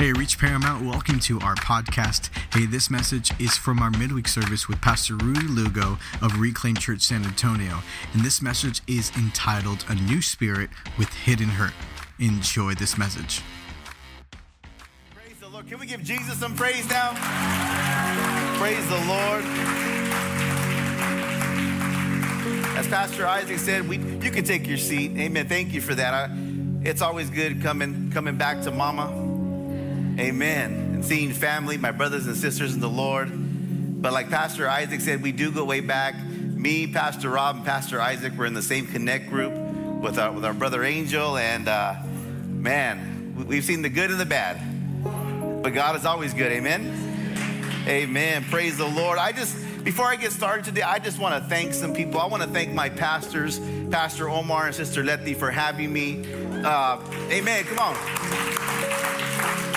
Hey, Reach Paramount, welcome to our podcast. Hey, this message is from our midweek service with Pastor Rudy Lugo of Reclaim Church San Antonio. And this message is entitled A New Spirit with Hidden Hurt. Enjoy this message. Praise the Lord. Can we give Jesus some praise now? Praise the Lord. As Pastor Isaac said, we, you can take your seat. Amen. Thank you for that. I, it's always good coming coming back to Mama. Amen. And seeing family, my brothers and sisters in the Lord. But like Pastor Isaac said, we do go way back. Me, Pastor Rob, and Pastor Isaac were in the same connect group with our, with our brother Angel. And uh, man, we've seen the good and the bad. But God is always good. Amen. Amen. Praise the Lord. I just, before I get started today, I just want to thank some people. I want to thank my pastors, Pastor Omar and Sister Letty, for having me. Uh, amen. Come on.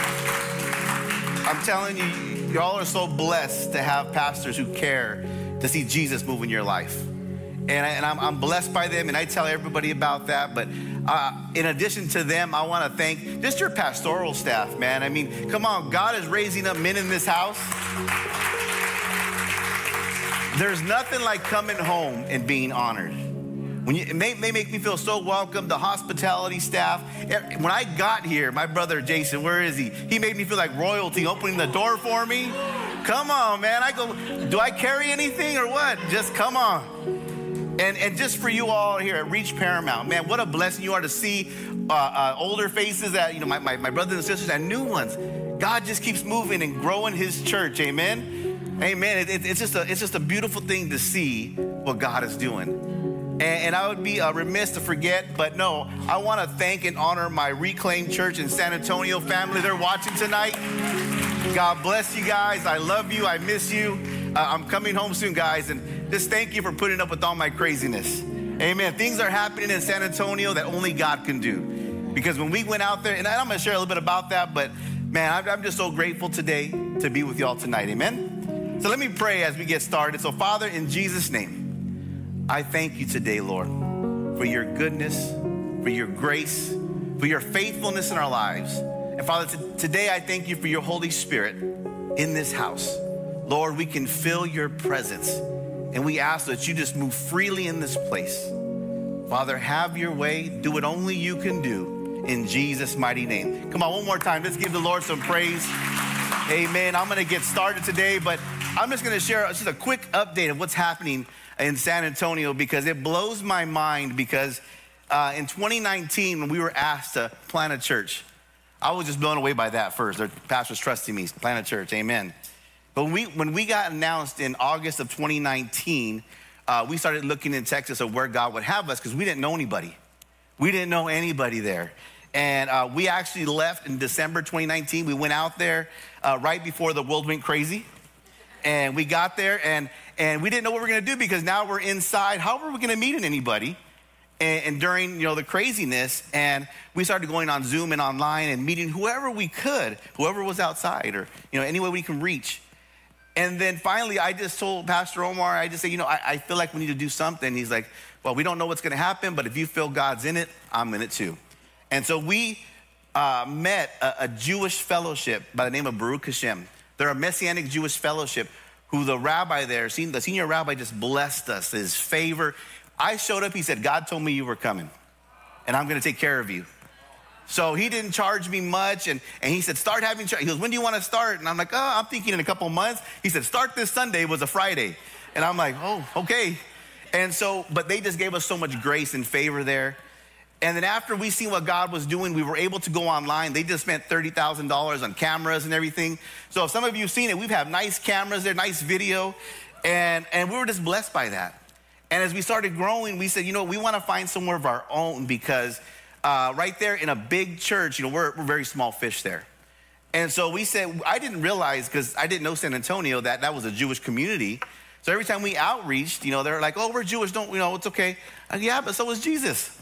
I'm telling you, y'all are so blessed to have pastors who care to see Jesus move in your life. And, I, I'm, blessed by them, and I tell everybody about that. But uh, in addition to them, I want to thank just your pastoral staff, man. I mean, come on, God is raising up men in this house. There's nothing like coming home and being honored. When you, may make me feel so welcome, the hospitality staff. When I got here, my brother Jason, where is he? He made me feel like royalty, opening the door for me. Come on, man. I go, do I carry anything or what? Just come on. And, and just for you all here at Reach Paramount, man, what a blessing you are to see uh, uh, older faces that, you know, my, my, my brothers and sisters and new ones. God just keeps moving and growing his church. Amen. Amen. It, it, it's, just a, it's just a beautiful thing to see what God is doing. And, I would be uh, remiss to forget, but no, I want to thank and honor my Reclaim Church in San Antonio family. They're watching tonight. God bless you guys. I love you. I miss you. Uh, I'm coming home soon, guys. And just thank you for putting up with all my craziness. Amen. Things are happening in San Antonio that only God can do. Because when we went out there, and I'm going to share a little bit about that, but man, I'm just so grateful today to be with y'all tonight. Amen. So let me pray as we get started. So, Father, in Jesus' name, I thank you today, Lord, for your goodness, for your grace, for your faithfulness in our lives. And Father, t- today I thank you for your Holy Spirit in this house. Lord, we can feel your presence, and we ask that you just move freely in this place. Father, have your way. Do what only you can do in Jesus' mighty name. Come on, one more time. Let's give the Lord some praise. Amen. I'm going to get started today, but I'm just going to share just a quick update of what's happening in San Antonio because it blows my mind because uh, in 2019 when we were asked to plant a church, I was just blown away by that first. The pastor's trusting me, plant a church, amen. But when we, when we got announced in August of 2019, uh, we started looking in Texas of where God would have us because we didn't know anybody. We didn't know anybody there. And uh, we actually left in December 2019. We went out there uh, right before the world went crazy. And we got there, and and we didn't know what we were going to do because now we're inside. How were we going to meet anybody? And, and, during you know the craziness, and we started going on Zoom and online and meeting whoever we could, whoever was outside, or you know any way we can reach. And then finally, I just told Pastor Omar, I just said, you know, I, I feel like we need to do something. He's like, well, we don't know what's going to happen, but if you feel God's in it, I'm in it too. And so we uh, met a, a, Jewish fellowship by the name of Baruch Hashem. They're a Messianic Jewish fellowship who the rabbi there, the senior rabbi just blessed us, his favor. I showed up, he said, God told me you were coming, and I'm gonna take care of you. So he didn't charge me much, and, and he said, start having church. He goes, when do you wanna start? And I'm like, oh, I'm thinking in a couple months. He said, start this Sunday, was a Friday. And I'm like, oh, okay. And so, but they just gave us so much grace and favor there. And then after we seen what God was doing, we were able to go online. They just spent $30,000 on cameras and everything. So if some of you have seen it, we've had nice cameras there, nice video. And, and we were just blessed by that. And as we started growing, we said, you know, we want to find somewhere of our own because uh, right there in a big church, you know, we're, we're very small fish there. And so we said, I didn't realize, because I didn't know San Antonio, that that was a Jewish community. So every time we outreached, you know, they're like, oh, we're Jewish, don't, you know, it's okay. Like, yeah, but so was Jesus.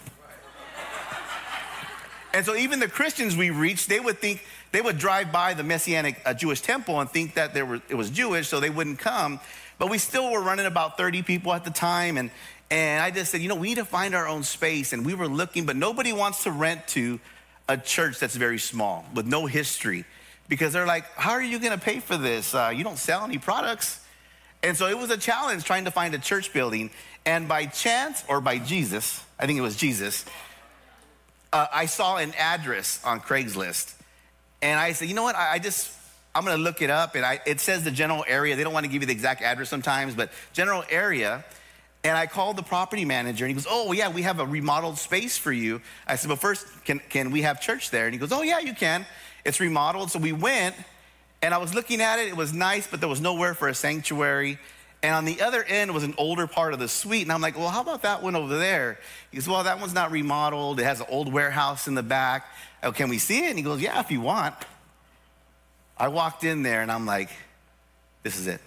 And so even the Christians we reached, they would think, they would drive by the Messianic uh, Jewish temple and think that there were, it was Jewish, so they wouldn't come. But we still were running about 30 people at the time. And, and I just said, you know, we need to find our own space. And we were looking, but nobody wants to rent to a church that's very small with no history. because they're like, How are you going to pay for this? Uh, you don't sell any products. And so it was a challenge trying to find a church building. And by chance or by Jesus, I think it was Jesus, uh, I saw an address on Craigslist. And I said, You know what? I, I just, I'm going to look it up. And I, it says the general area. They don't want to give you the exact address sometimes, but general area. And I called the property manager and he goes, Oh, yeah, we have a remodeled space for you. I said, But first, can, can we have church there? And he goes, Oh, yeah, you can. It's remodeled. So we went and I was looking at it. It was nice, but there was nowhere for a sanctuary. And on the other end was an older part of the suite. And I'm like, Well, how about that one over there? He goes, Well, that one's not remodeled. It has an old warehouse in the back. Oh, can we see it? And he goes, Yeah, if you want. I walked in there and I'm like, This is it.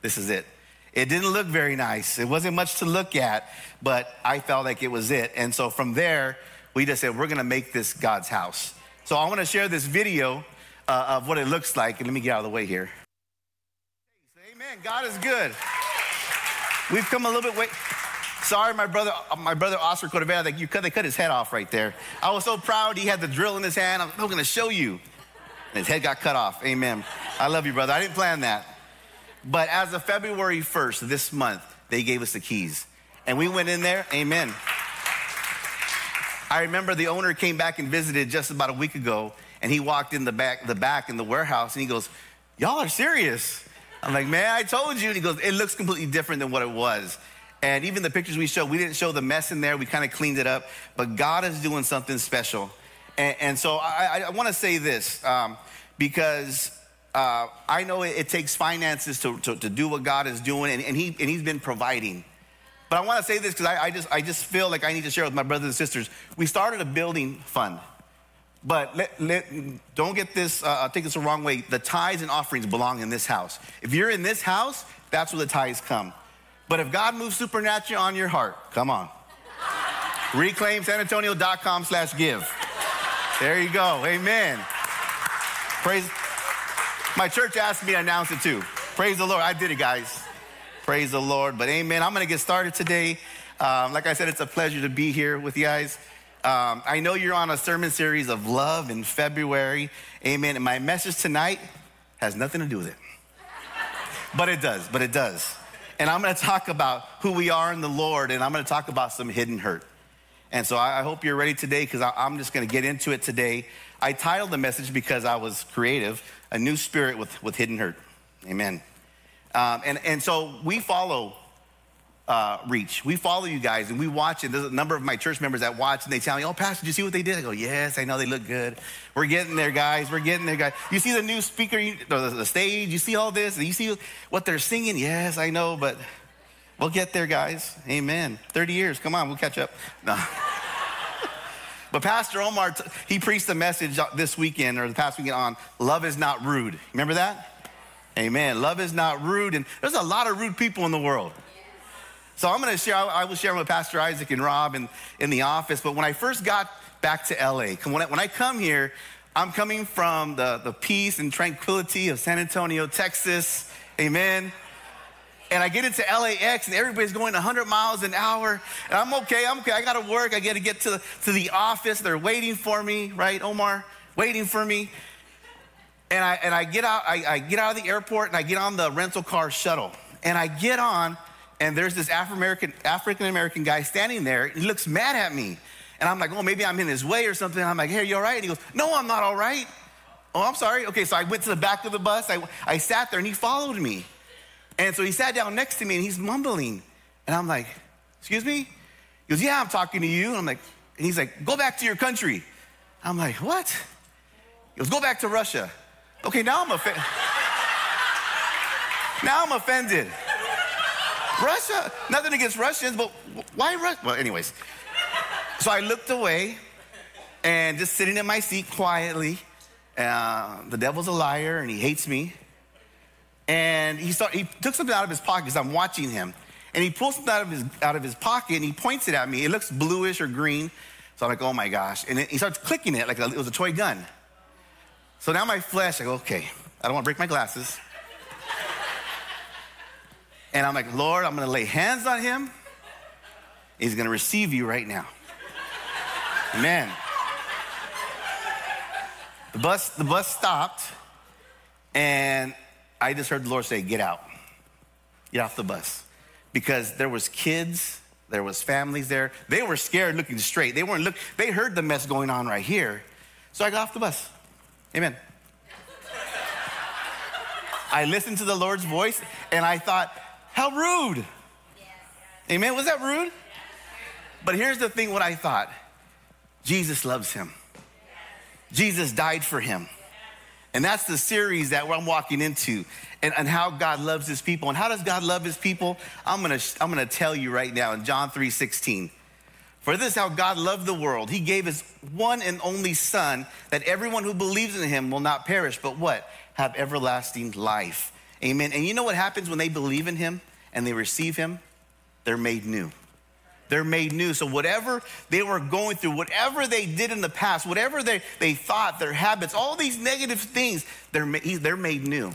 This is it. It didn't look very nice. It wasn't much to look at, but I felt like it was it. And so from there, we just said, we're gonna make this God's house. So I wanna share this video uh, of what it looks like. And let me get out of the way here. Amen. God is good. We've come a little bit way. Sorry, my brother, my brother Oscar Cordovera, you cut, they cut his head off right there. I was so proud. He had the drill in his hand. I'm, I'm going to show you. And his head got cut off. Amen. I love you, brother. I didn't plan that. But as of February 1st, this month, they gave us the keys. And we went in there, amen. I remember the owner came back and visited just about a week ago, and he walked in the back, the back in the warehouse, and he goes, Y'all are serious. I'm like, man, I told you. And he goes, it looks completely different than what it was. And even the pictures we showed, we didn't show the mess in there. We kind of cleaned it up. But God is doing something special. And, and so I, I want to say this um, because uh, I know it, it takes finances to, to, to, do what God is doing, and, and, he, and He's been providing. But I want to say this because I, I, just, I just feel like I need to share with my brothers and sisters. We started a building fund. But let, let, don't get this, uh, take this the wrong way. The tithes and offerings belong in this house. If you're in this house, that's where the tithes come. But if God moves supernatural on your heart, come on. ReclaimSanAntonio.com slash give. There you go. Amen. Praise. My church asked me to announce it too. Praise the Lord. I did it, guys. Praise the Lord. But amen. I'm going to get started today. Um, like I said, it's a pleasure to be here with you guys. Um, I know you're on a sermon series of love in February. Amen. And my message tonight has nothing to do with it. But it does, but it does. And I'm going to talk about who we are in the Lord, and I'm going to talk about some hidden hurt. And so I hope you're ready today because I'm just going to get into it today. I titled the message because I was creative a new spirit with, with hidden hurt. Amen. Um, and, and so we follow uh, Reach. We follow you guys and we watch it. There's a number of my church members that watch and they tell me, Oh, Pastor, did you see what they did? I go, Yes, I know they look good. We're getting there, guys. We're getting there, guys. You see the new speaker, the, the stage, you see all this, you see what they're singing? Yes, I know, but we'll get there, guys. Amen. 30 years, come on, we'll catch up. No. But Pastor Omar, he preached a message this weekend or the past weekend on love is not rude. Remember that? Amen. Love is not rude. And there's a lot of rude people in the world. So I'm going to share, I was sharing with Pastor Isaac and Rob in, in the office. But when I first got back to LA, when I, when I come here, I'm coming from the, the peace and tranquility of San Antonio, Texas. Amen and I get into LAX and everybody's going 100 miles an hour. And I'm okay, I'm okay. I got to work. I got to get to to the office. They're waiting for me, right, Omar? Waiting for me. And I, and I get out, I, I get out of the airport and I get on the rental car shuttle. And I get on, and there's this African American guy standing there. He looks mad at me. And I'm like, oh, maybe I'm in his way or something. I'm like, hey, you all right? And he goes, no, I'm not all right. Oh, I'm sorry. Okay, so I went to the back of the bus. I, I sat there and he followed me. And so he sat down next to me and he's mumbling. And I'm like, Excuse me? He goes, Yeah, I'm talking to you. And I'm like, and he's like, Go back to your country. I'm like, What? He goes, Go back to Russia. Okay, now I'm offended. now I'm offended. Russia, nothing against Russians, but why Russia? Well, anyways. So I looked away and just sitting in my seat quietly. Uh, the devil's a liar and he hates me and he, started, he took something out of his pocket because I'm watching him. And he pulls something out of, his, out of his pocket and he points it at me. It looks bluish or green. So I'm like, oh my gosh. And he starts clicking it like it was a toy gun. So now my flesh, I go, okay, I don't want to break my glasses. And I'm like, Lord, I'm to lay hands on him. He's to receive you right now. Amen. The bus, the bus stopped, and I just heard the Lord say, Get out. Get off the bus. Because there was kids, there was families there. They were scared looking straight. They weren't look, they heard the mess going on right here. So I got off the bus. Amen. I listened to the Lord's voice and I thought, how rude. Amen. Was that rude? But here's the thing what I thought Jesus loves him, Jesus died for him. And that's the series that I'm walking into and, and how God loves his people. And how does God love his people? I'm gonna, I'm gonna tell you right now in John 3 16. For this how God loved the world. He gave his one and only Son that everyone who believes in him will not perish, but what? Have everlasting life. Amen. And you know what happens when they believe in him and they receive him? They're made new. They're made new. So, whatever they were going through, whatever they did in the past, whatever they, they thought, their habits, all these negative things, they're, they're made new.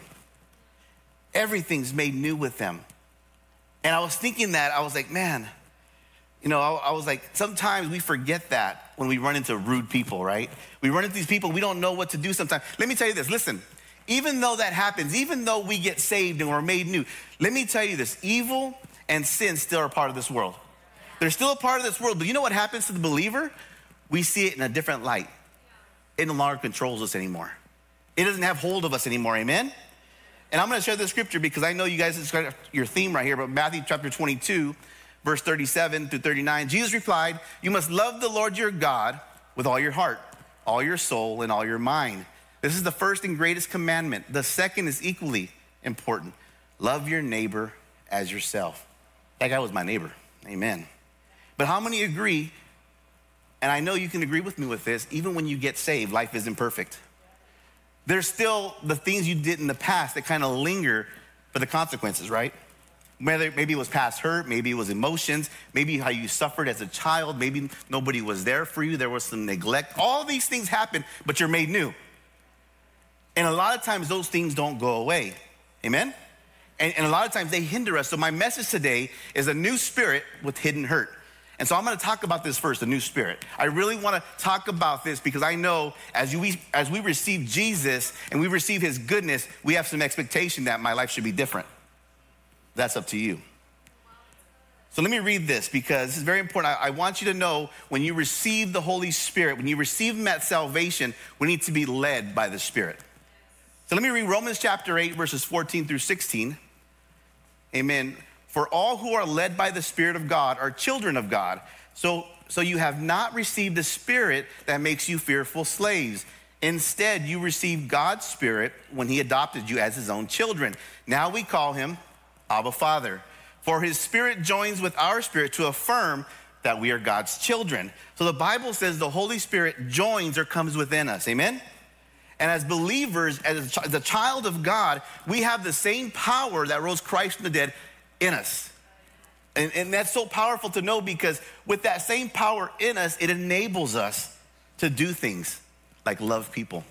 Everything's made new with them. And I was thinking that, I was like, man, you know, I, I, was like, sometimes we forget that when we run into rude people, right? We run into these people, we don't know what to do sometimes. Let me tell you this listen, even though that happens, even though we get saved and we're made new, let me tell you this evil and sin still are part of this world. They're still a part of this world, but you know what happens to the believer? We see it in a different light. It no longer controls us anymore. It doesn't have hold of us anymore, amen? And I'm gonna share this scripture because I know you guys, it's your theme right here, but Matthew chapter 22, verse 37 through 39, Jesus replied, You must love the Lord your God with all your heart, all your soul, and all your mind. This is the first and greatest commandment. The second is equally important love your neighbor as yourself. That guy was my neighbor. Amen. But how many agree? And I know you can agree with me with this, even when you get saved, life isn't perfect. There's still the things you did in the past that kind of linger for the consequences, right? Whether maybe it was past hurt, maybe it was emotions, maybe how you suffered as a child, maybe nobody was there for you, there was some neglect. All these things happen, but you're made new. And a lot of times those things don't go away. Amen? And, and a lot of times they hinder us. So my message today is a new spirit with hidden hurt. And so I'm going to talk about this first, the new spirit. I really want to talk about this because I know as you, as we receive Jesus and we receive his goodness, we have some expectation that my life should be different. That's up to you. So let me read this because this is very important. I, I, want you to know when you receive the Holy Spirit, when you receive Him at salvation, we need to be led by the Spirit. So let me read Romans chapter 8, verses 14 through 16. Amen. For all who are led by the Spirit of God are children of God. So, so you have not received the Spirit that makes you fearful slaves. Instead, you received God's Spirit when He adopted you as His own children. Now we call Him Abba Father. For his spirit joins with our spirit to affirm that we are God's children. So the Bible says the Holy Spirit joins or comes within us. Amen? And as believers, as a child of God, we have the same power that rose Christ from the dead in us. And, and that's so powerful to know because with that same power in us, it enables us to do things like love people,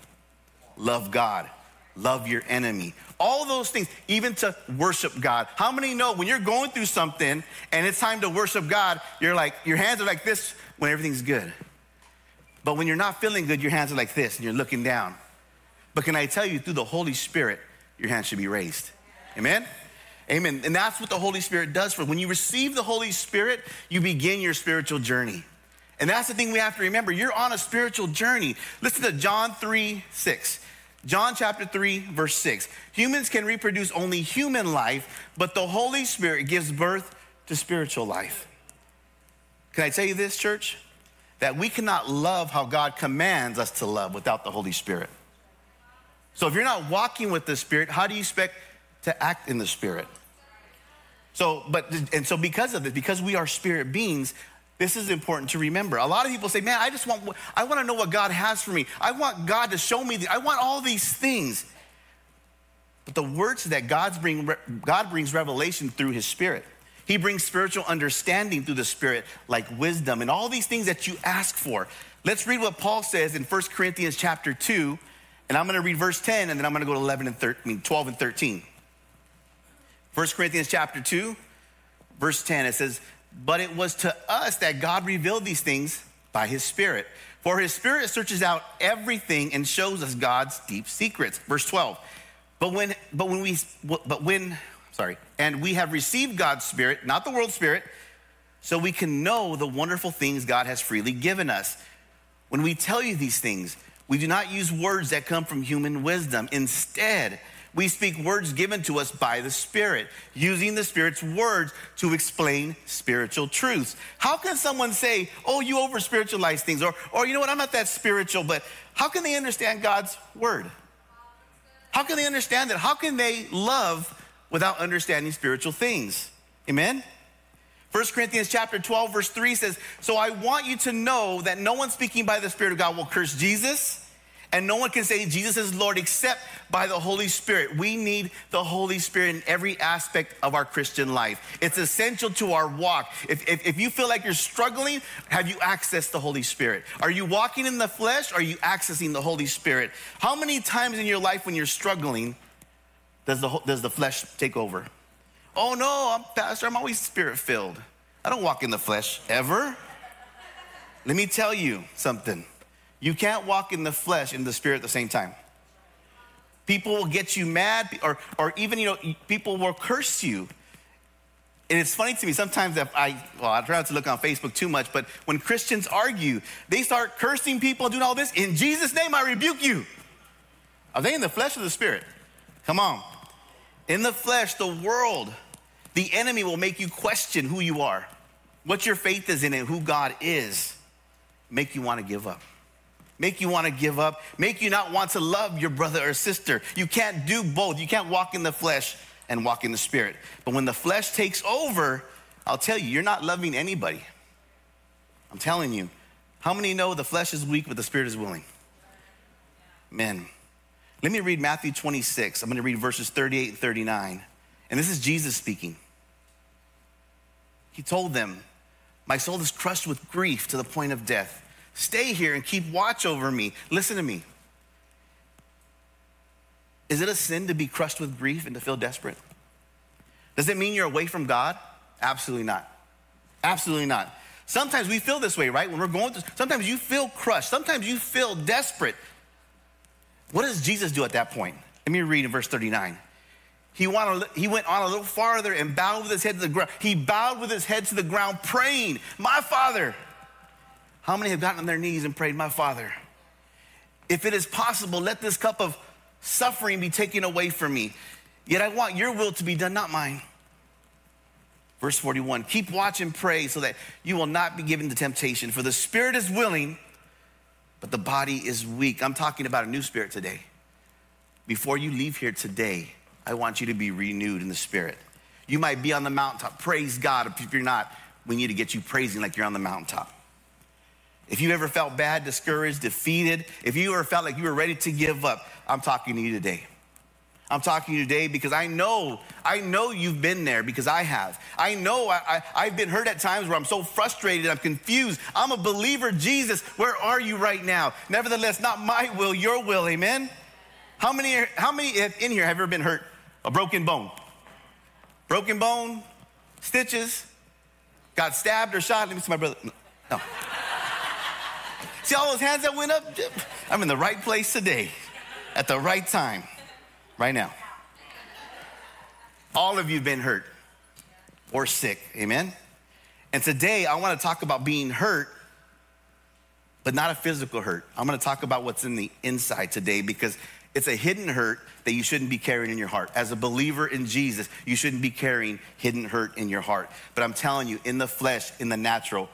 love God, love your enemy. All those things, even to worship God. How many know when you're going through something and it's time to worship God, you're like, your hands are like this when everything's good. But when you're not feeling good, your hands are like this and you're looking down. But can I tell you, through the Holy Spirit, your hand should be raised. Amen? Amen. And that's what the Holy Spirit does for. When you receive the Holy Spirit, you begin your spiritual journey. And that's the thing we have to remember. You're on a spiritual journey. Listen to John 3 6. John chapter 3, verse 6. Humans can reproduce only human life, but the Holy Spirit gives birth to spiritual life. Can I tell you this, church? That we cannot love how God commands us to love without the Holy Spirit. So if you're not walking with the Spirit, how do you expect to act in the Spirit? So, but, and so because of this, because we are spirit beings, this is important to remember. A lot of people say, man, I just want, I want to know what God has for me. I want God to show me, the, I want all these things. But the words that God's bring, God brings revelation through his spirit. He brings spiritual understanding through the spirit, like wisdom and all these things that you ask for. Let's read what Paul says in 1 Corinthians chapter 2, and I'm going to read verse 10, and then I'm going to go to 11 and 13, I mean 12 and 13. 1 Corinthians chapter 2, verse 10, it says, but it was to us that God revealed these things by his Spirit. For his spirit searches out everything and shows us God's deep secrets. Verse 12. But when but when we but when sorry, and we have received God's spirit, not the world's spirit, so we can know the wonderful things God has freely given us. When we tell you these things, we do not use words that come from human wisdom. Instead, we speak words given to us by the Spirit, using the Spirit's words to explain spiritual truths. How can someone say, oh, you over spiritualize things? Or, or, you know what, I'm not that spiritual, but how can they understand God's word? How can they understand that? How can they love without understanding spiritual things? Amen? 1 Corinthians chapter 12, verse 3 says, So I want you to know that no one speaking by the Spirit of God will curse Jesus and no one can say Jesus is Lord except by the Holy Spirit. We need the Holy Spirit in every aspect of our Christian life. It's essential to our walk. If, if, if, you feel like you're struggling, have you accessed the Holy Spirit? Are you walking in the flesh? Are you accessing the Holy Spirit? How many times in your life when you're struggling does the, does the flesh take over? Oh no, I'm pastor, I'm always spirit filled. I don't walk in the flesh ever. Let me tell you something. You can't walk in the flesh and the spirit at the same time. People will get you mad, or, or even, you know, people will curse you. And it's funny to me, sometimes if I, well, I try not to look on Facebook too much, but when Christians argue, they start cursing people doing all this. In Jesus' name, I rebuke you. Are they in the flesh or the spirit? Come on. In the flesh, the world, the enemy will make you question who you are, what your faith is in, and who God is, make you want to give up make you want to give up, make you not want to love your brother or sister. You can't do both. You can't walk in the flesh and walk in the spirit. But when the flesh takes over, I'll tell you, you're not loving anybody. I'm telling you. How many know the flesh is weak, but the spirit is willing? Men. Let me read Matthew 26. I'm going to read verses 38 and 39. And this is Jesus speaking. He told them, My soul is crushed with grief to the point of death. Stay here and keep watch over me. Listen to me. Is it a sin to be crushed with grief and to feel desperate? Does it mean you're away from God? Absolutely not. Absolutely not. Sometimes we feel this way, right? When we're going through, sometimes you feel crushed. Sometimes you feel desperate. What does Jesus do at that point? Let me read in verse 39. He went, on a little farther and bowed with his head to the ground. He bowed with his head to the ground, praying, My Father, how many have gotten on their knees and prayed, My Father, if it is possible, let this cup of suffering be taken away from me. Yet I want your will to be done, not mine. Verse 41 Keep watch and pray so that you will not be given to temptation, for the spirit is willing, but the body is weak. I'm talking about a new spirit today. Before you leave here today, I want you to be renewed in the spirit. You might be on the mountaintop. Praise God. If you're not, we need to get you praising like you're on the mountaintop. If you ever felt bad, discouraged, defeated, if you ever felt like you were ready to give up, I'm talking to you today. I'm talking to you today because I know, I know you've been there because I have. I know I, have been hurt at times where I'm so frustrated, I'm confused. I'm a believer, Jesus, where are you right now? Nevertheless, not my will, your will, amen? How many, how many in here have ever been hurt? A broken bone? Broken bone, stitches, got stabbed or shot? Let me see my brother. No. See all those hands that went up? I'm in the right place today, at the right time, right now. All of you have been hurt or sick, amen? And today I want to talk about being hurt, but not a physical hurt. I'm going to talk about what's in the inside today because it's a hidden hurt that you shouldn't be carrying in your heart. As a believer in Jesus, you shouldn't be carrying hidden hurt in your heart. But I'm telling you, in the flesh, in the natural,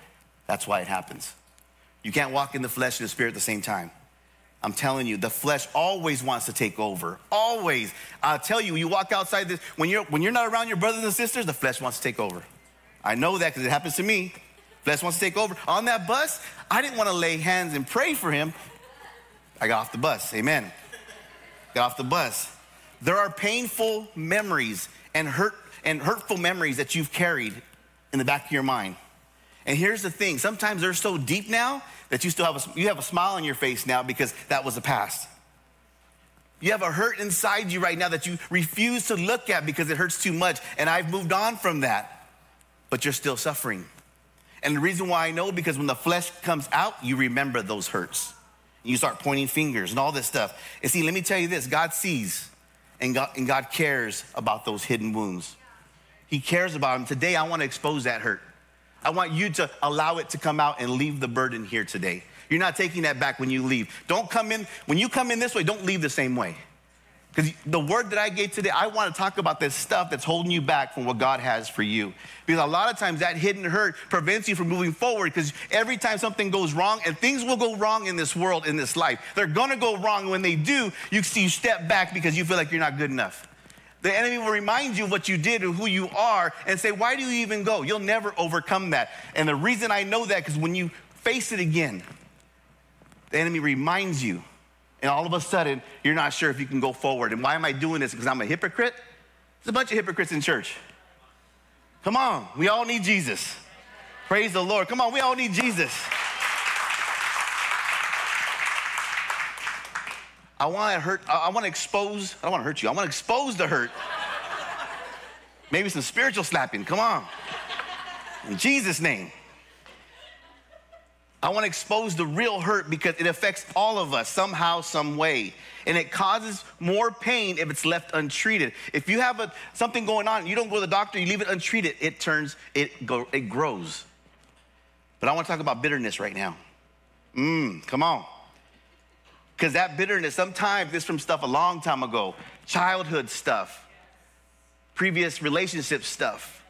that's why it happens. You can't walk in the flesh and the spirit at the same time. I'm telling you, the flesh always wants to take over. Always. I'll tell you, you walk outside this, when you're when you're not around your brothers and sisters, the flesh wants to take over. I know that because it happens to me. Flesh wants to take over. On that bus, I didn't want to lay hands and pray for him. I got off the bus. Amen. Got off the bus. There are painful memories and hurt and hurtful memories that you've carried in the back of your mind. And here's the thing sometimes they're so deep now that you still have a, you have a smile on your face now because that was the past. You have a hurt inside you right now that you refuse to look at because it hurts too much. And I've moved on from that, but you're still suffering. And the reason why I know because when the flesh comes out, you remember those hurts. You start pointing fingers and all this stuff. And see, let me tell you this God sees and God, and God cares about those hidden wounds. He cares about them. Today, I want to expose that hurt. I want you to allow it to come out and leave the burden here today. You're not taking that back when you leave. Don't come in, when you come in this way, don't leave the same way. Because the word that I gave today, I want to talk about this stuff that's holding you back from what God has for you. Because a lot of times that hidden hurt prevents you from moving forward. Because every time something goes wrong, and things will go wrong in this world, in this life, they're going to go wrong. When they do, you see you step back because you feel like you're not good enough. The enemy will remind you of what you did and who you are and say, Why do you even go? You'll never overcome that. And the reason I know that, because when you face it again, the enemy reminds you and all of a sudden you're not sure if you can go forward. And why am I doing this? Because I'm a hypocrite? There's a bunch of hypocrites in church. Come on, we all need Jesus. Praise the Lord. Come on, we all need Jesus. I want to hurt, I want to expose, I don't want to hurt you, I want to expose the hurt. Maybe some spiritual slapping, come on. In Jesus' name. I want to expose the real hurt because it affects all of us somehow, some way. And it causes more pain if it's left untreated. If you have a, something going on, you don't go to the doctor, you leave it untreated, it turns, it, go, it grows. But I want to talk about bitterness right now. Mmm, come on. Because that bitterness, sometimes this from stuff a long time ago, childhood stuff, previous relationship stuff,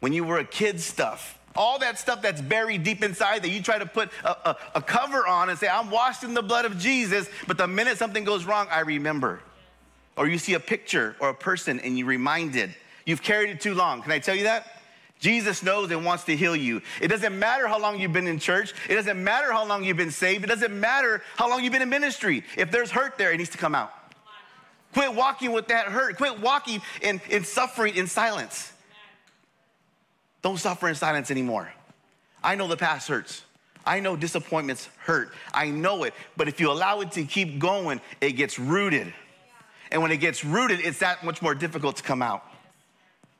when you were a kid stuff all that stuff that's buried deep inside that you try to put a, a, a, cover on and say, I'm washed in the blood of Jesus, but the minute something goes wrong, I remember. Or you see a picture or a person and you're reminded. You've carried it too long. Can I tell you that? Jesus knows and wants to heal you. It doesn't matter how long you've been in church. It doesn't matter how long you've been saved. It doesn't matter how long you've been in ministry. If there's hurt there, it needs to come out. Quit walking with that hurt. Quit walking in, in suffering in silence. Don't suffer in silence anymore. I know the past hurts. I know disappointments hurt. I know it. But if you allow it to keep going, it gets rooted. And when it gets rooted, it's that much more difficult to come out.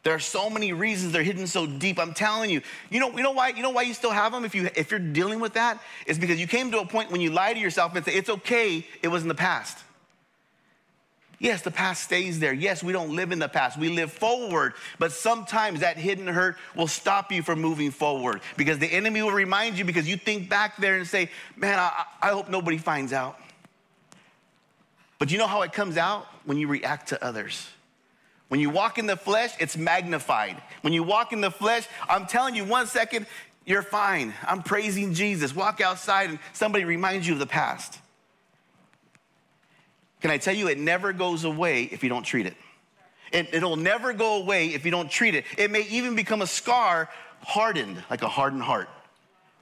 There are so many reasons they're hidden so deep. I'm telling you. You know, you know why? You know why you still have them if you if you're dealing with that? Is because you came to a point when you lie to yourself and say, it's okay, it was in the past. Yes, the past stays there. Yes, we don't live in the past. We live forward. But sometimes that hidden hurt will stop you from moving forward because the enemy will remind you because you think back there and say, man, I, I hope nobody finds out. But you know how it comes out? When you react to others. When you walk in the flesh, it's magnified. When you walk in the flesh, I'm telling you, one second, you're fine. I'm praising Jesus. Walk outside and somebody reminds you of the past. Can I tell you, it never goes away if you don't treat it. it will never go away if you don't treat it. It may even become a scar hardened, like a hardened heart.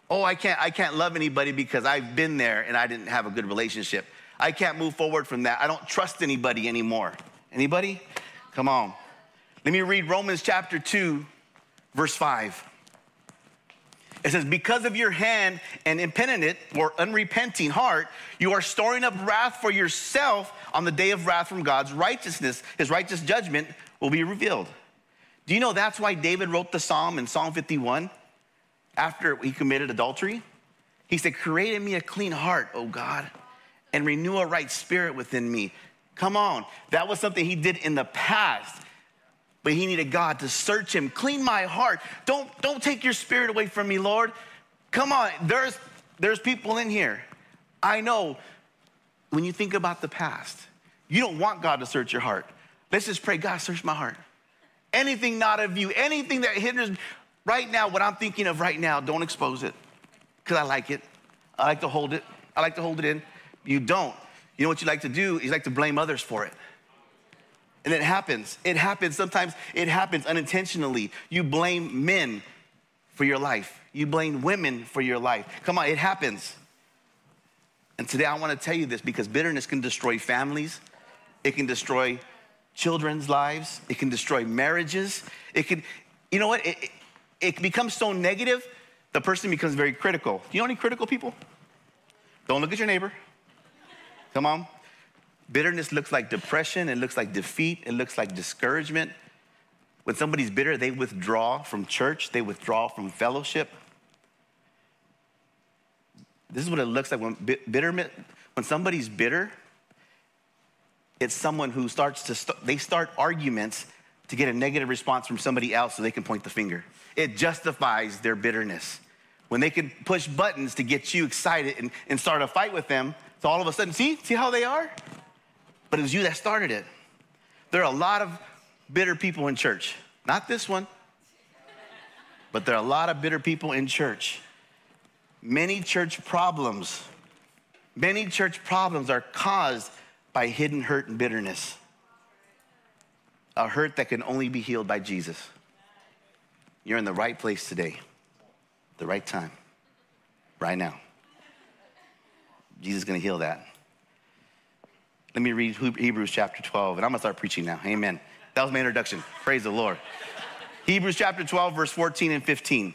Oh, I can't, I can't love anybody because I've been there and I didn't have a good relationship. I can't move forward from that. I don't trust anybody anymore. Anybody? Come on. Let me read Romans chapter 2, verse 5. It says, Because of your hand and impenitent or unrepenting heart, you are storing up wrath for yourself on the day of wrath from God's righteousness. His righteous judgment will be revealed. Do you know that's why David wrote the psalm in Psalm 51 after he committed adultery? He said, Create in me a clean heart, O God, and renew a right spirit within me. Come on. That was something he did in the past but he needed God to search him, clean my heart. Don't, don't take your spirit away from me, Lord. Come on, there's, there's people in here. I know when you think about the past, you don't want God to search your heart. Let's just pray, God, search my heart. Anything not of you, anything that hinders right now, what I'm thinking of right now, don't expose it because I like it. I like to hold it. I like to hold it in. You don't. You know what you like to do? You like to blame others for it. And it happens. It happens. Sometimes it happens unintentionally. You blame men for your life, you blame women for your life. Come on, it happens. And today I want to tell you this because bitterness can destroy families, it can destroy children's lives, it can destroy marriages. It can, you know what? It, it, it becomes so negative, the person becomes very critical. Do you know any critical people? Don't look at your neighbor. Come on. Bitterness looks like depression, it looks like defeat, it looks like discouragement. When somebody's bitter, they withdraw from church, they withdraw from fellowship. This is what it looks like when bitter, when somebody's bitter, it's someone who starts to, st- they start arguments to get a negative response from somebody else so they can point the finger. It justifies their bitterness. When they can push buttons to get you excited and, and start a fight with them, so all of a sudden, see, see how they are? But it was you that started it. There are a lot of bitter people in church. Not this one, but there are a lot of bitter people in church. Many church problems, many church problems are caused by hidden hurt and bitterness. A hurt that can only be healed by Jesus. You're in the right place today, the right time, right now. Jesus is going to heal that. Let me read Hebrews chapter 12, and I'm to start preaching now. Amen. That was my introduction. Praise the Lord. Hebrews chapter 12, verse 14 and 15.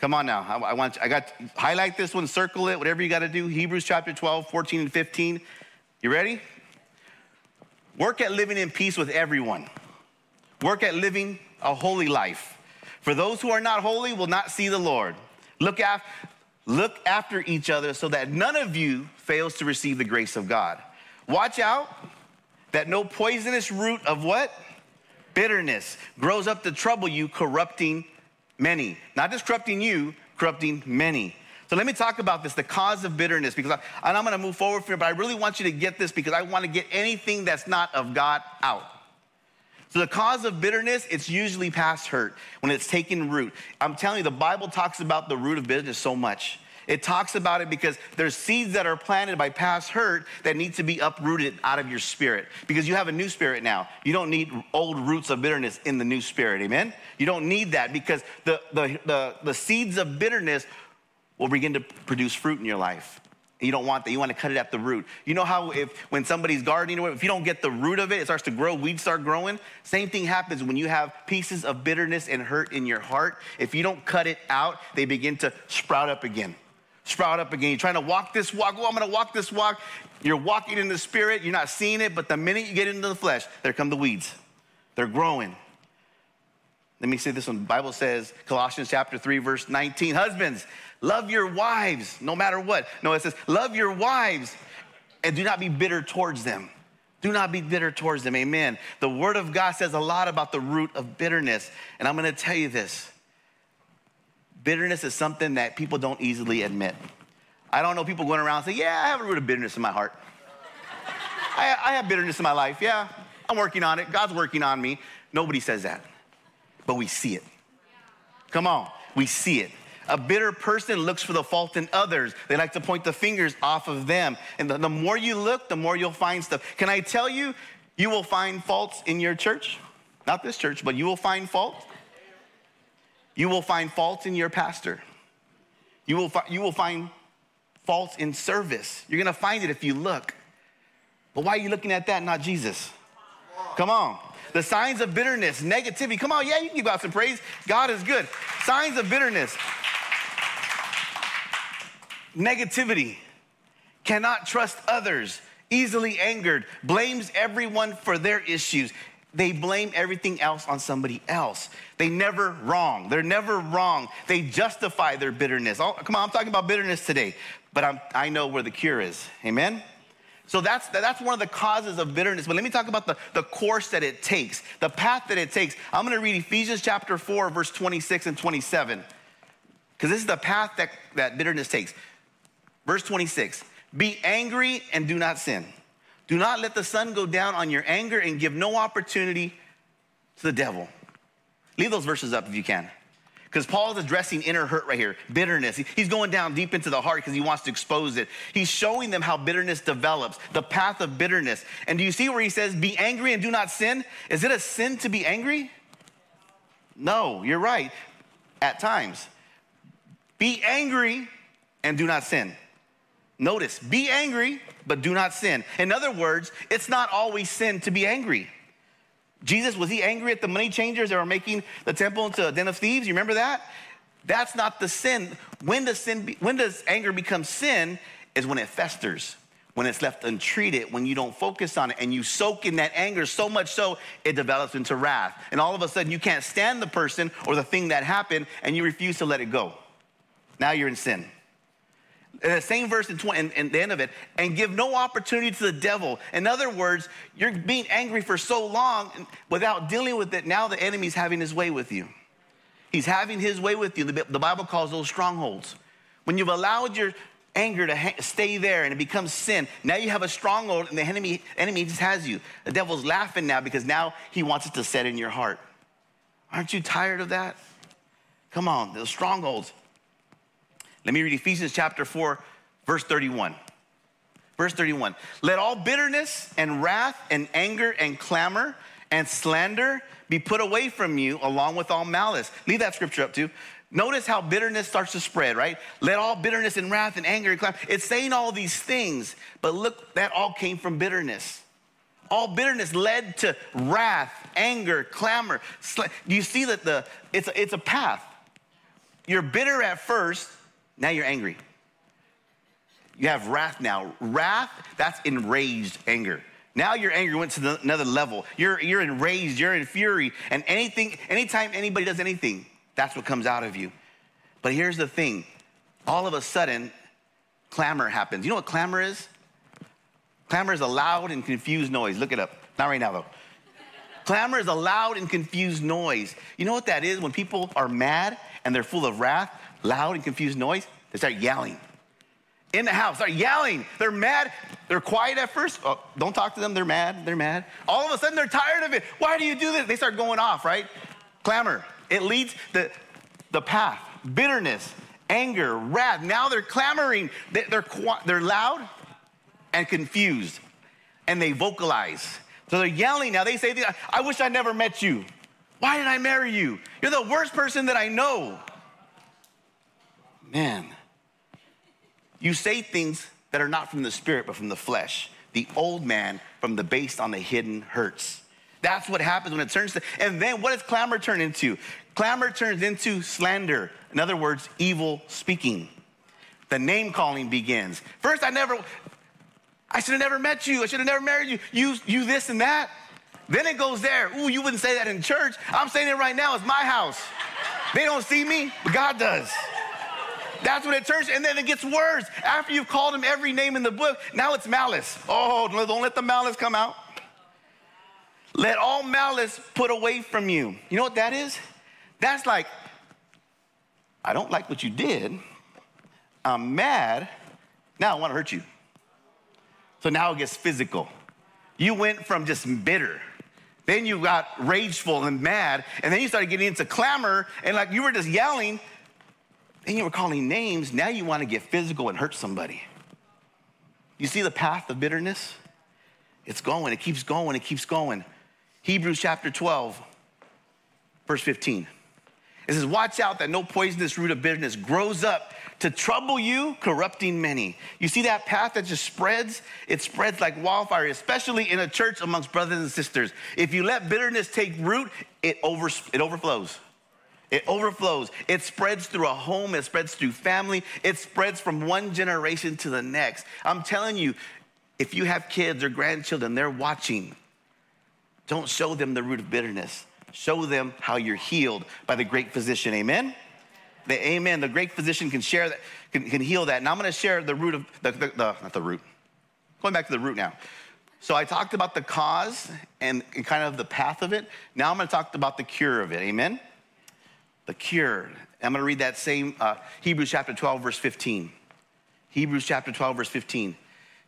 Come on now. I, I want I got highlight this one, circle it, whatever you got to do. Hebrews chapter 12, 14 and 15. You ready? Work at living in peace with everyone. Work at living a holy life. For those who are not holy will not see the Lord. Look, af- look after each other so that none of you fails to receive the grace of God. Watch out that no poisonous root of what? Bitterness grows up to trouble you, corrupting many. Not just corrupting you, corrupting many. So let me talk about this, the cause of bitterness, because I, and I'm going to move forward from here, but I really want you to get this because I want to get anything that's not of God out. So the cause of bitterness, it's usually past hurt when it's taken root. I'm telling you, the Bible talks about the root of bitterness so much. It talks about it because there's seeds that are planted by past hurt that need to be uprooted out of your spirit because you have a new spirit now. You don't need old roots of bitterness in the new spirit. Amen? You don't need that because the, the, the, the seeds of bitterness will begin to produce fruit in your life. You don't want that. You want to cut it at the root. You know how if when somebody's gardening, if you don't get the root of it, it starts to grow, weeds start growing. Same thing happens when you have pieces of bitterness and hurt in your heart. If you don't cut it out, they begin to sprout up again. Sprout up again. You're trying to walk this walk. Oh, I'm going to walk this walk. You're walking in the spirit. You're not seeing it, but the minute you get into the flesh, there come the weeds. They're growing. Let me say this one. The Bible says, Colossians chapter 3, verse 19, husbands, Love your wives no matter what. No, it says, love your wives and do not be bitter towards them. Do not be bitter towards them. Amen. The word of God says a lot about the root of bitterness. And I'm going to tell you this bitterness is something that people don't easily admit. I don't know people going around saying, Yeah, I have a root of bitterness in my heart. I, I have bitterness in my life. Yeah, I'm working on it. God's working on me. Nobody says that, but we see it. Come on, we see it. A bitter person looks for the fault in others. They like to point the fingers off of them. And the, the more you look, the more you'll find stuff. Can I tell you, you will find faults in your church? Not this church, but you will find faults. You will find faults in your pastor. You will, fi- you will find faults in service. You're gonna find it if you look. But why are you looking at that, not Jesus? Come on. The signs of bitterness, negativity. Come on, yeah, you can give God some praise. God is good. Signs of bitterness negativity, cannot trust others, easily angered, blames everyone for their issues. They blame everything else on somebody else. They never wrong. They're never wrong. They justify their bitterness. Oh, come on, I'm talking about bitterness today, but I'm, I know where the cure is. Amen? So that's, that's one of the causes of bitterness. But let me talk about the, the course that it takes, the path that it takes. I'm going to read Ephesians chapter 4, verse 26 and 27, because this is the path that, that bitterness takes. Verse 26 Be angry and do not sin. Do not let the sun go down on your anger and give no opportunity to the devil. Leave those verses up if you can. Because Paul is addressing inner hurt right here, bitterness. He's going down deep into the heart because he wants to expose it. He's showing them how bitterness develops, the path of bitterness. And do you see where he says, Be angry and do not sin? Is it a sin to be angry? No, you're right, at times. Be angry and do not sin. Notice, be angry, but do not sin. In other words, it's not always sin to be angry. Jesus, was he angry at the money changers that were making the temple into a den of thieves? You remember that? That's not the sin. When does sin be, when does anger become sin is when it festers, when it's left untreated, when you don't focus on it and you soak in that anger so much so it develops into wrath. And all of a sudden you can't stand the person or the thing that happened and you refuse to let it go. Now you're in sin. And the same verse in, 20, in, in the end of it, and give no opportunity to the devil. In other words, you're being angry for so long without dealing with it. Now the enemy's having his way with you. He's having his way with you. The, the Bible calls those strongholds. When you've allowed your anger to ha- stay there and it becomes sin, now you have a stronghold and the enemy, enemy just has you. The devil's laughing now because now he wants it to set in your heart. Aren't you tired of that? Come on, those strongholds. Let me read Ephesians chapter 4, verse 31. Verse 31. Let all bitterness and wrath and anger and clamor and slander be put away from you along with all malice. Leave that scripture up too. Notice how bitterness starts to spread, right? Let all bitterness and wrath and anger and clamor. It's saying all these things, but look, that all came from bitterness. All bitterness led to wrath, anger, clamor. Do you see that the it's a, it's a path? You're bitter at first, now you're angry. You have wrath now. Wrath, that's enraged anger. Now your anger went to the, another level. You're, you're enraged, you're in fury, and anything, anytime anybody does anything, that's what comes out of you. But here's the thing all of a sudden, clamor happens. You know what clamor is? Clamor is a loud and confused noise. Look it up. Not right now, though. Clamor is a loud and confused noise. You know what that is? When people are mad and they're full of wrath, loud and confused noise, they start yelling. In the house, they're yelling. They're mad. They're quiet at first. Oh, don't talk to them. They're mad. They're mad. All of a sudden, they're tired of it. Why do you do this? They start going off, right? Clamor. It leads the, the path. Bitterness, anger, wrath. Now they're clamoring. They're, they're loud and confused, and they vocalize. So they're yelling now. They say, I wish I never met you. Why did I marry you? You're the worst person that I know. Man, you say things that are not from the spirit, but from the flesh. The old man from the based on the hidden hurts. That's what happens when it turns to, and then what does clamor turn into? Clamor turns into slander. In other words, evil speaking. The name calling begins. First, I never, I should have never met you. I should have never married you. You, you this and that. Then it goes there. Ooh, you wouldn't say that in church. I'm saying it right now. It's my house. They don't see me, but God does. That's what it turns, and then it gets worse. After you've called him every name in the book, now it's malice. Oh, don't let the malice come out. Let all malice put away from you. You know what that is? That's like, I don't like what you did. I'm mad. Now I want to hurt you. So now it gets physical. You went from just bitter. Then you got rageful and mad, and then you started getting into clamor, and like you were just yelling, then you were calling names. Now you want to get physical and hurt somebody. You see the path of bitterness? It's going, it keeps going, it keeps going. Hebrews chapter 12, verse 15. It says, Watch out that no poisonous root of bitterness grows up to trouble you, corrupting many. You see that path that just spreads? It spreads like wildfire, especially in a church amongst brothers and sisters. If you let bitterness take root, it, over, it overflows. It overflows. It spreads through a home, it spreads through family, it spreads from one generation to the next. I'm telling you, if you have kids or grandchildren, they're watching. Don't show them the root of bitterness. Show them how you're healed by the great physician. Amen? The amen. The great physician can share that, can, can heal that. And I'm going to share the root of the, the, the, not the root. Going back to the root now. So I talked about the cause and, and kind of the path of it. Now I'm going to talk about the cure of it. Amen? The cure. I'm going to read that same uh, Hebrews chapter 12, verse 15. Hebrews chapter 12, verse 15.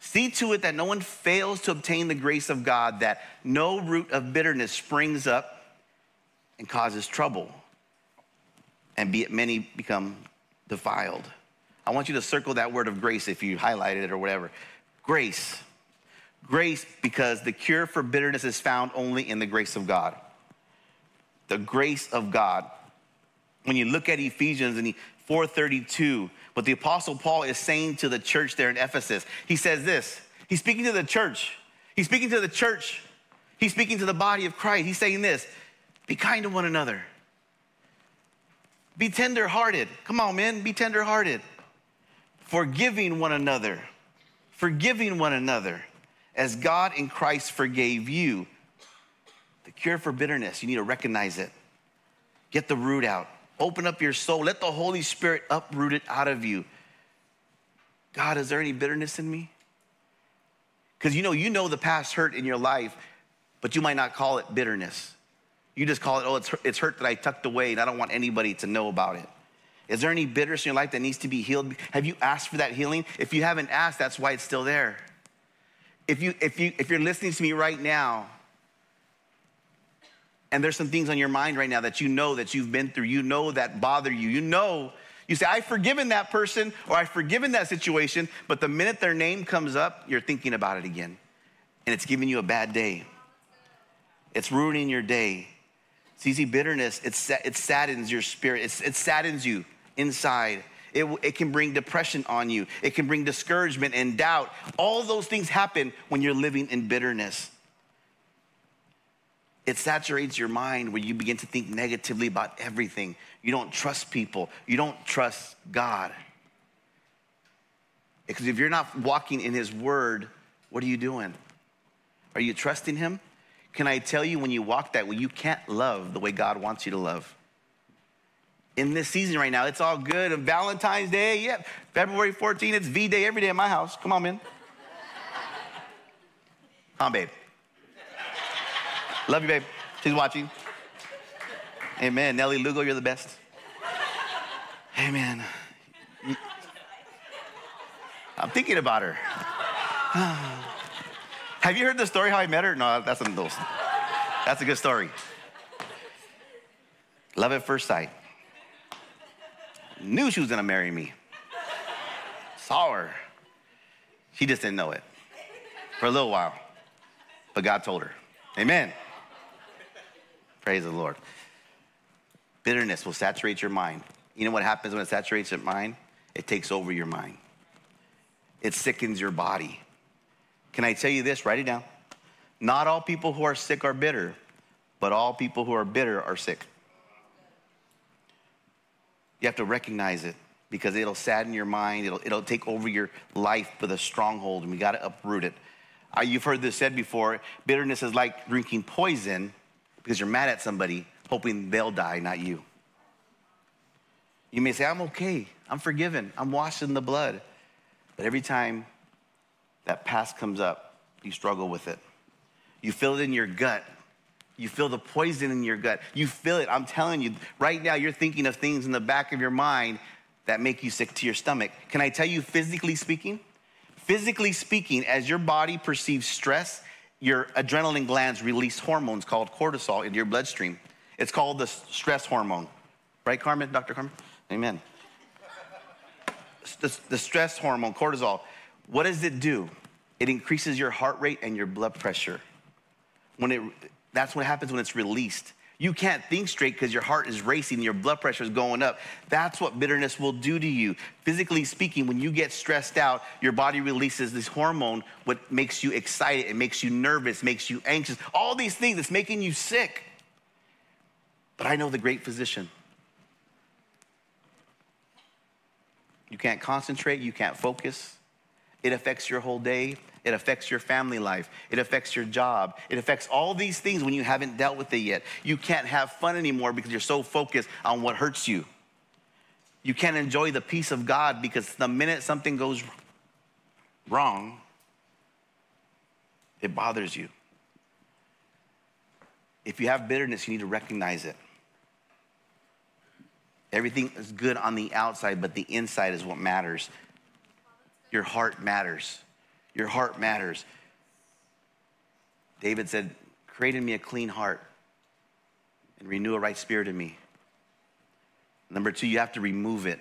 See to it that no one fails to obtain the grace of God, that no root of bitterness springs up and causes trouble and be it many become defiled. I want you to circle that word of grace if you highlighted it or whatever. Grace. Grace, because the cure for bitterness is found only in the grace of God. The grace of God. When you look at Ephesians and 432, what the Apostle Paul is saying to the church there in Ephesus, he says this. He's speaking to the church. He's speaking to the church. He's speaking to the body of Christ. He's saying this be kind to one another be tenderhearted. Come on, man, be tenderhearted. Forgiving one another. Forgiving one another as God in Christ forgave you. The cure for bitterness, you need to recognize it. Get the root out. Open up your soul. Let the Holy Spirit uproot it out of you. God, is there any bitterness in me? Because you know, you know the past hurt in your life, but you might not call it bitterness. You just call it, oh, it's, it's hurt that I tucked away and I don't want anybody to know about it. Is there any bitterness in your life that needs to be healed? Have you asked for that healing? If you haven't asked, that's why it's still there. If, you, if, you, if you're listening to me right now, and there's some things on your mind right now that you know that you've been through, you know that bother you, you know, you say, I've forgiven that person or I've forgiven that situation, but the minute their name comes up, you're thinking about it again. And it's giving you a bad day. It's ruining your day. It's easy bitterness, it, it saddens your spirit, it's, it saddens you inside. It, it can bring depression on you. It can bring discouragement and doubt. All those things happen when you're living in bitterness. It saturates your mind where you begin to think negatively about everything. You don't trust people. You don't trust God. Because if you're not walking in His Word, what are you doing? Are you trusting Him? Can I tell you when you walk that way, you can't love the way God wants you to love? In this season right now, it's all good. And Valentine's Day, yep. February 14th, it's V Day every day in my house. Come on, man. Come on, babe. Love you, babe. She's watching. Amen. Nelly Lugo, you're the best. Amen. I'm thinking about her. Have you heard the story how I met her? No, that's a, that's a good story. Love at first sight. Knew she was gonna marry me. Saw her. She just didn't know it for a little while. But God told her. Amen. Praise the Lord. Bitterness will saturate your mind. You know what happens when it saturates your mind? It takes over your mind. It sickens your body. Can I tell you this? Write it down. Not all people who are sick are bitter, but all people who are bitter are sick. You have to recognize it because it'll sadden your mind. It'll, it'll take over your life with a stronghold, and we got to uproot it. Uh, you've heard this said before bitterness is like drinking poison because you're mad at somebody, hoping they'll die, not you. You may say, I'm okay, I'm forgiven, I'm washed in the blood. But every time that past comes up, you struggle with it. You feel it in your gut. You feel the poison in your gut. You feel it. I'm telling you, right now, you're thinking of things in the back of your mind that make you sick to your stomach. Can I tell you, physically speaking? Physically speaking, as your body perceives stress, your adrenaline glands release hormones called cortisol into your bloodstream. It's called the stress hormone. Right, Carmen, Dr. Carmen? Amen. The, the stress hormone, cortisol, what does it do? It increases your heart rate and your blood pressure. When it, that's what happens when it's released. You can't think straight because your heart is racing, your blood pressure is going up. That's what bitterness will do to you. Physically speaking, when you get stressed out, your body releases this hormone, what makes you excited, it makes you nervous, makes you anxious. All these things that's making you sick. But I know the great physician. You can't concentrate, you can't focus. It affects your whole day. It affects your family life. It affects your job. It affects all these things when you haven't dealt with it yet. You can't have fun anymore because you're so focused on what hurts you. You can't enjoy the peace of God because the minute something goes wrong, it bothers you. If you have bitterness, you need to recognize it. Everything is good on the outside, but the inside is what matters. Your heart matters. Your heart matters. David said, Create in me a clean heart and renew a right spirit in me. Number two, you have to remove it,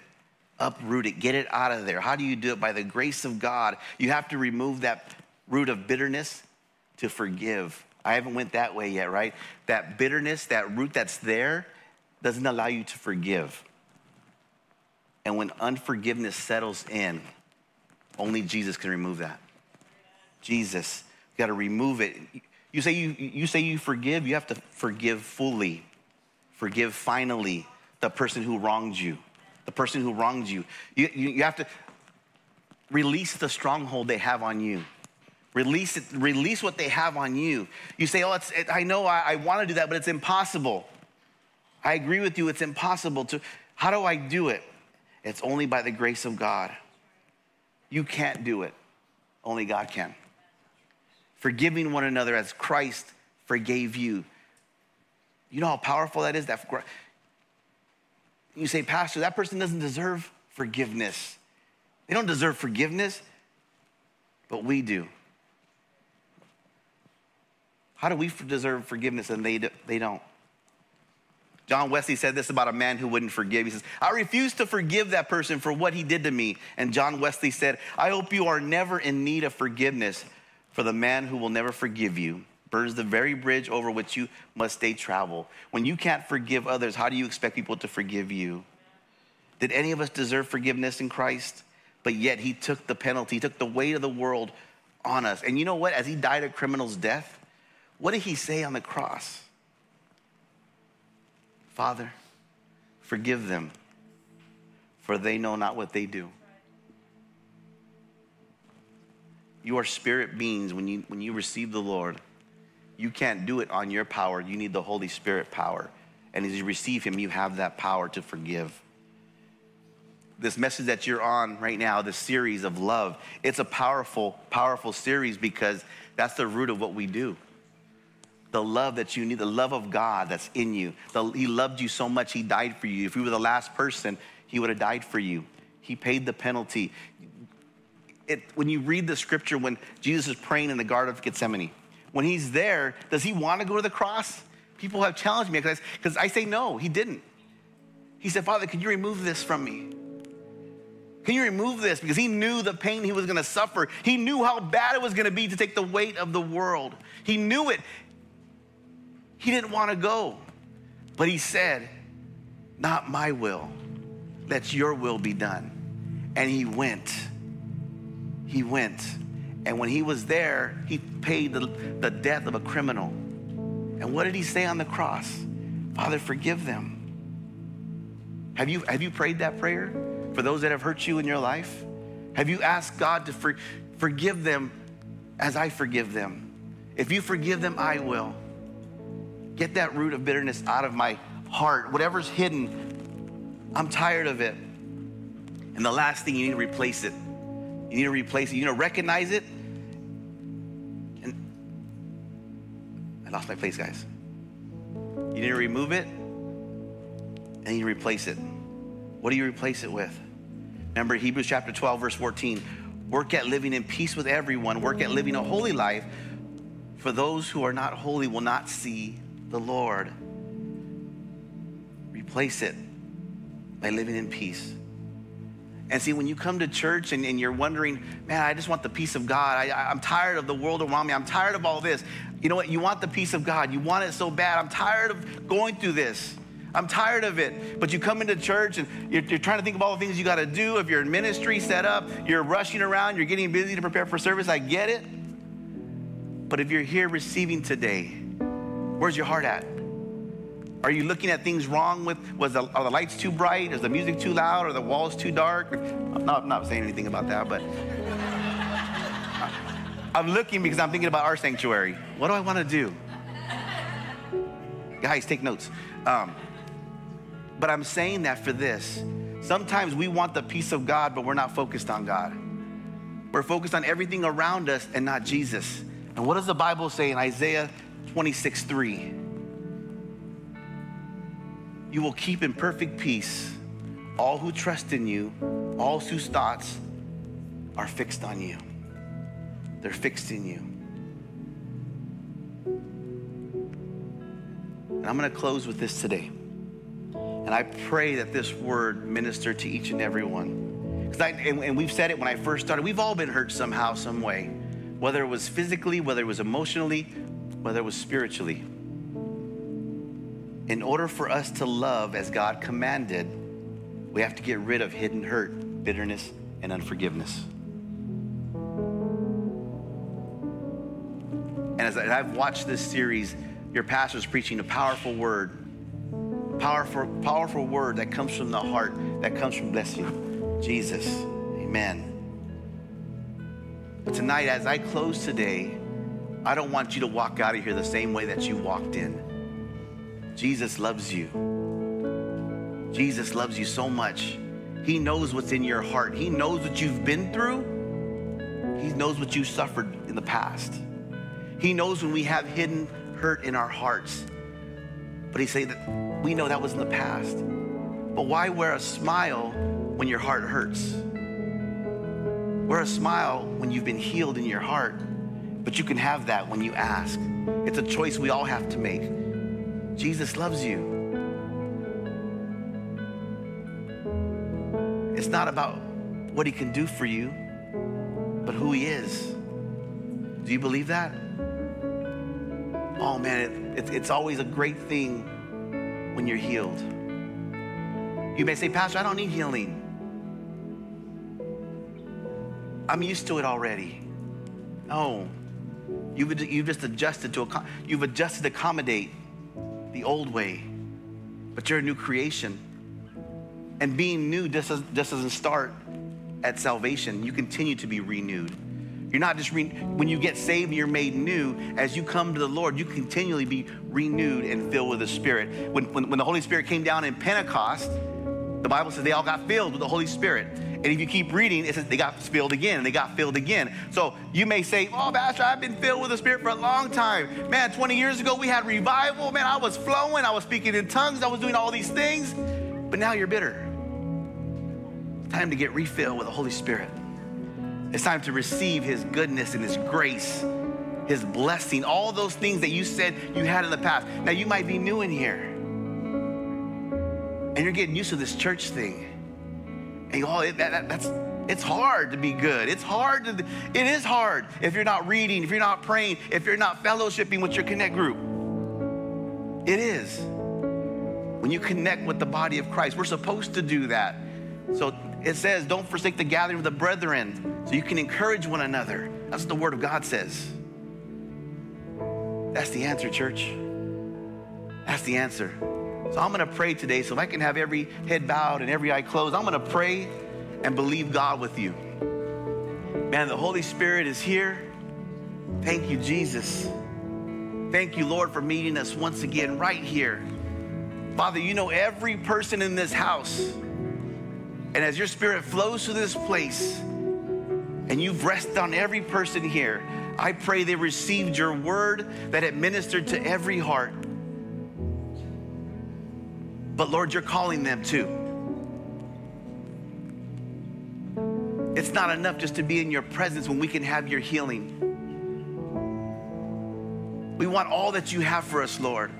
uproot it, get it out of there. How do you do it? By the grace of God. You have to remove that root of bitterness to forgive. I haven't went that way yet, right? That bitterness, that root that's there, doesn't allow you to forgive. And when unforgiveness settles in, only Jesus can remove that. Jesus. You got to remove it. You say you, you say you forgive, you have to forgive fully. Forgive finally the person who wronged you. The person who wronged you. You, you, you have to release the stronghold they have on you. Release it, release what they have on you. You say, Oh, it's, it, I know I, I want to do that, but it's impossible. I agree with you, it's impossible to. How do I do it? It's only by the grace of God. You can't do it. Only God can. Forgiving one another as Christ forgave you. You know how powerful that is? That you say, Pastor, that person doesn't deserve forgiveness. They don't deserve forgiveness, but we do. How do we deserve forgiveness and they, they don't? John Wesley said this about a man who wouldn't forgive. He says, I refuse to forgive that person for what he did to me. And John Wesley said, I hope you are never in need of forgiveness, for the man who will never forgive you burns the very bridge over which you must stay travel. When you can't forgive others, how do you expect people to forgive you? Did any of us deserve forgiveness in Christ? But yet he took the penalty, he took the weight of the world on us. And you know what? As he died a criminal's death, what did he say on the cross? Father, forgive them, for they know not what they do. You are spirit beings when you, when you receive the Lord. You can't do it on your power. You need the Holy Spirit power. And as you receive Him, you have that power to forgive. This message that you're on right now, this series of love, it's a powerful, powerful series because that's the root of what we do. The love that you need, the love of God that's in you. The, he loved you so much, He died for you. If you were the last person, He would have died for you. He paid the penalty. It, when you read the scripture, when Jesus is praying in the Garden of Gethsemane, when he's there, does he want to go to the cross? People have challenged me because I say no, he didn't. He said, Father, can you remove this from me? Can you remove this? Because he knew the pain he was going to suffer. He knew how bad it was going to be to take the weight of the world. He knew it. He didn't want to go. But he said, Not my will, let your will be done. And he went. He went. And when he was there, he paid the, the death of a criminal. And what did he say on the cross? Father, forgive them. Have you, have you prayed that prayer for those that have hurt you in your life? Have you asked God to for, forgive them as I forgive them? If you forgive them, I will. Get that root of bitterness out of my heart. Whatever's hidden, I'm tired of it. And the last thing, you need to replace it. You need to replace it. You need to recognize it. And I lost my place, guys. You need to remove it and you replace it. What do you replace it with? Remember Hebrews chapter 12, verse 14. Work at living in peace with everyone. Work at living a holy life. For those who are not holy will not see the Lord. Replace it by living in peace. And see, when you come to church and, and you're wondering, man, I just want the peace of God. I, I'm tired of the world around me. I'm tired of all this. You know what? You want the peace of God. You want it so bad. I'm tired of going through this. I'm tired of it. But you come into church and you're, you're trying to think of all the things you got to do. If you're in ministry set up, you're rushing around, you're getting busy to prepare for service. I get it. But if you're here receiving today, where's your heart at? Are you looking at things wrong with, was the, are the lights too bright? Is the music too loud? Are the walls too dark? I'm not, I'm not saying anything about that, but I'm looking because I'm thinking about our sanctuary. What do I want to do? Guys, take notes. Um, but I'm saying that for this. Sometimes we want the peace of God, but we're not focused on God. We're focused on everything around us and not Jesus. And what does the Bible say in Isaiah 26 3? You will keep in perfect peace all who trust in you, all whose thoughts are fixed on you. They're fixed in you. And I'm going to close with this today. And I pray that this word minister to each and every one. Because I, and, and we've said it when I first started, we've all been hurt somehow, some way. Whether it was physically, whether it was emotionally, whether it was spiritually in order for us to love as God commanded, we have to get rid of hidden hurt, bitterness, and unforgiveness. And as I've watched this series, your pastor's preaching a powerful word, powerful, powerful word that comes from the heart, that comes from, blessing. Jesus. Amen. But tonight, as I close today, I don't want you to walk out of here the same way that you walked in. Jesus loves you. Jesus loves you so much. He knows what's in your heart. He knows what you've been through. He knows what you suffered in the past. He knows when we have hidden hurt in our hearts. But He said that we know that was in the past. But why wear a smile when your heart hurts? Wear a smile when you've been healed in your heart, but you can have that when you ask. It's a choice we all have to make. Jesus loves you. It's not about what he can do for you, but who he is. Do you believe that? Oh man, it, it, it's always a great thing when you're healed. You may say, Pastor, I don't need healing. I'm used to it already. No, you've, you've just adjusted to, you've adjusted to accommodate the old way, but you're a new creation. And being new just, just doesn't start at salvation. You continue to be renewed. You're not just, re- when you get saved you're made new, as you come to the Lord, you continually be renewed and filled with the Spirit. When, when, when the Holy Spirit came down in Pentecost, the Bible says they all got filled with the Holy Spirit. And if you keep reading, it says they got filled again and they got filled again. So you may say, Oh, Pastor, I've been filled with the Spirit for a long time. Man, 20 years ago we had revival. Man, I was flowing, I was speaking in tongues, I was doing all these things. But now you're bitter. Time to get refilled with the Holy Spirit. It's time to receive His goodness and His grace, His blessing, all those things that you said you had in the past. Now you might be new in here. And you're getting used to this church thing. And oh, it, that, that, that's it's hard to be good. It's hard to, it is hard if you're not reading, if you're not praying, if you're not fellowshipping with your connect group. It is. When you connect with the body of Christ, we're supposed to do that. So it says, don't forsake the gathering of the brethren, so you can encourage one another. That's what the word of God says. That's the answer, church. That's the answer. So I'm going to pray today. So if I can have every head bowed and every eye closed, I'm going to pray and believe God with you. Man, the Holy Spirit is here. Thank you, Jesus. Thank you, Lord, for meeting us once again right here. Father, you know every person in this house. And as your spirit flows through this place and you've rested on every person here, I pray they received your word that it ministered to every heart. But Lord, you're calling them too. It's not enough just to be in your presence when we can have your healing. We want all that you have for us, Lord.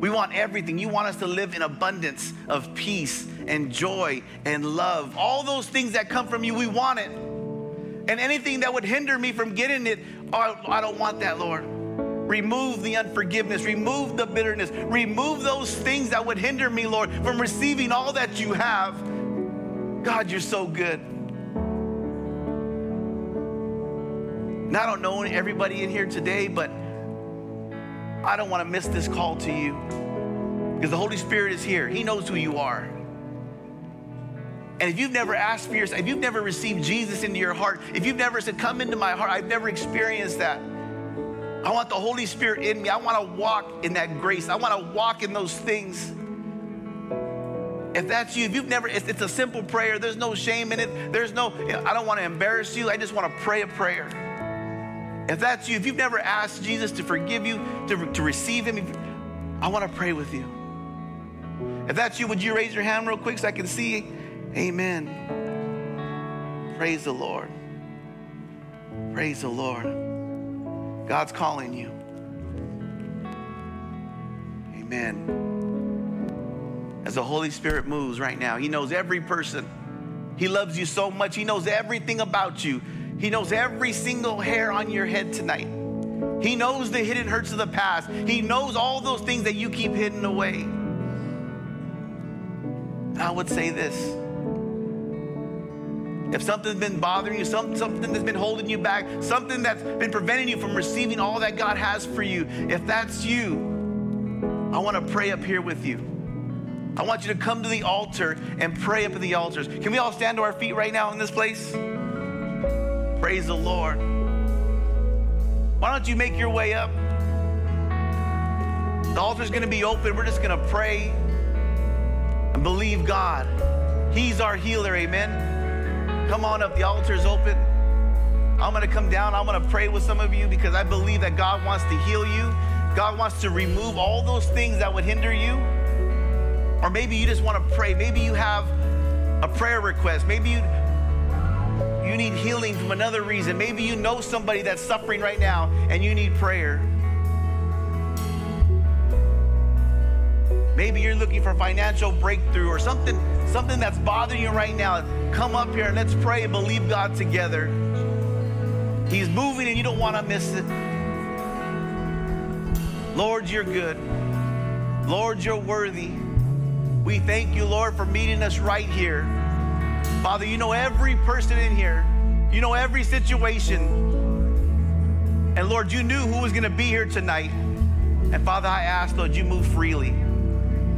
We want everything. You want us to live in abundance of peace and joy and love. All those things that come from you, we want it. And anything that would hinder me from getting it, oh, I don't want that, Lord. Remove the unforgiveness, remove the bitterness, remove those things that would hinder me, Lord, from receiving all that you have. God, you're so good. And I don't know everybody in here today, but I don't want to miss this call to you because the Holy Spirit is here. He knows who you are. And if you've never asked for yourself, if you've never received Jesus into your heart, if you've never said, Come into my heart, I've never experienced that. I want the Holy Spirit in me. I want to walk in that grace. I want to walk in those things. If that's you, if you've never, it's, it's, a simple prayer. There's no shame in it. There's no, I don't want to embarrass you. I just want to pray a prayer. If that's you, if you've never asked Jesus to forgive you, to, to receive Him, I want to pray with you. If that's you, would you raise your hand real quick so I can see? Amen. Praise the Lord. Praise the Lord. God's calling you. Amen. As the Holy Spirit moves right now, He knows every person. He loves you so much. He knows everything about you. He knows every single hair on your head tonight. He knows the hidden hurts of the past. He knows all those things that you keep hidden away. I would say this if something's been bothering you, some, something that's been holding you back, something that's been preventing you from receiving all that God has for you, if that's you, I want to pray up here with you. I want you to come to the altar and pray up at the altars. Can we all stand to our feet right now in this place? Praise the Lord. Why don't you make your way up? The altar's going to be open. We're just going to pray and believe God. He's our healer, amen. Come on up, the altar's open. I'm gonna come down, I'm gonna pray with some of you because I believe that God wants to heal you. God wants to remove all those things that would hinder you. Or maybe you just wanna pray. Maybe you have a prayer request. Maybe you you need healing from another reason. Maybe you know somebody that's suffering right now and you need prayer. Maybe you're looking for financial breakthrough or something, something that's bothering you right now. Come up here and let's pray and believe God together. He's moving and you don't want to miss it. Lord, you're good. Lord, you're worthy. We thank you, Lord, for meeting us right here. Father, you know every person in here, you know every situation. And Lord, you knew who was going to be here tonight. And Father, I ask, Lord, you move freely.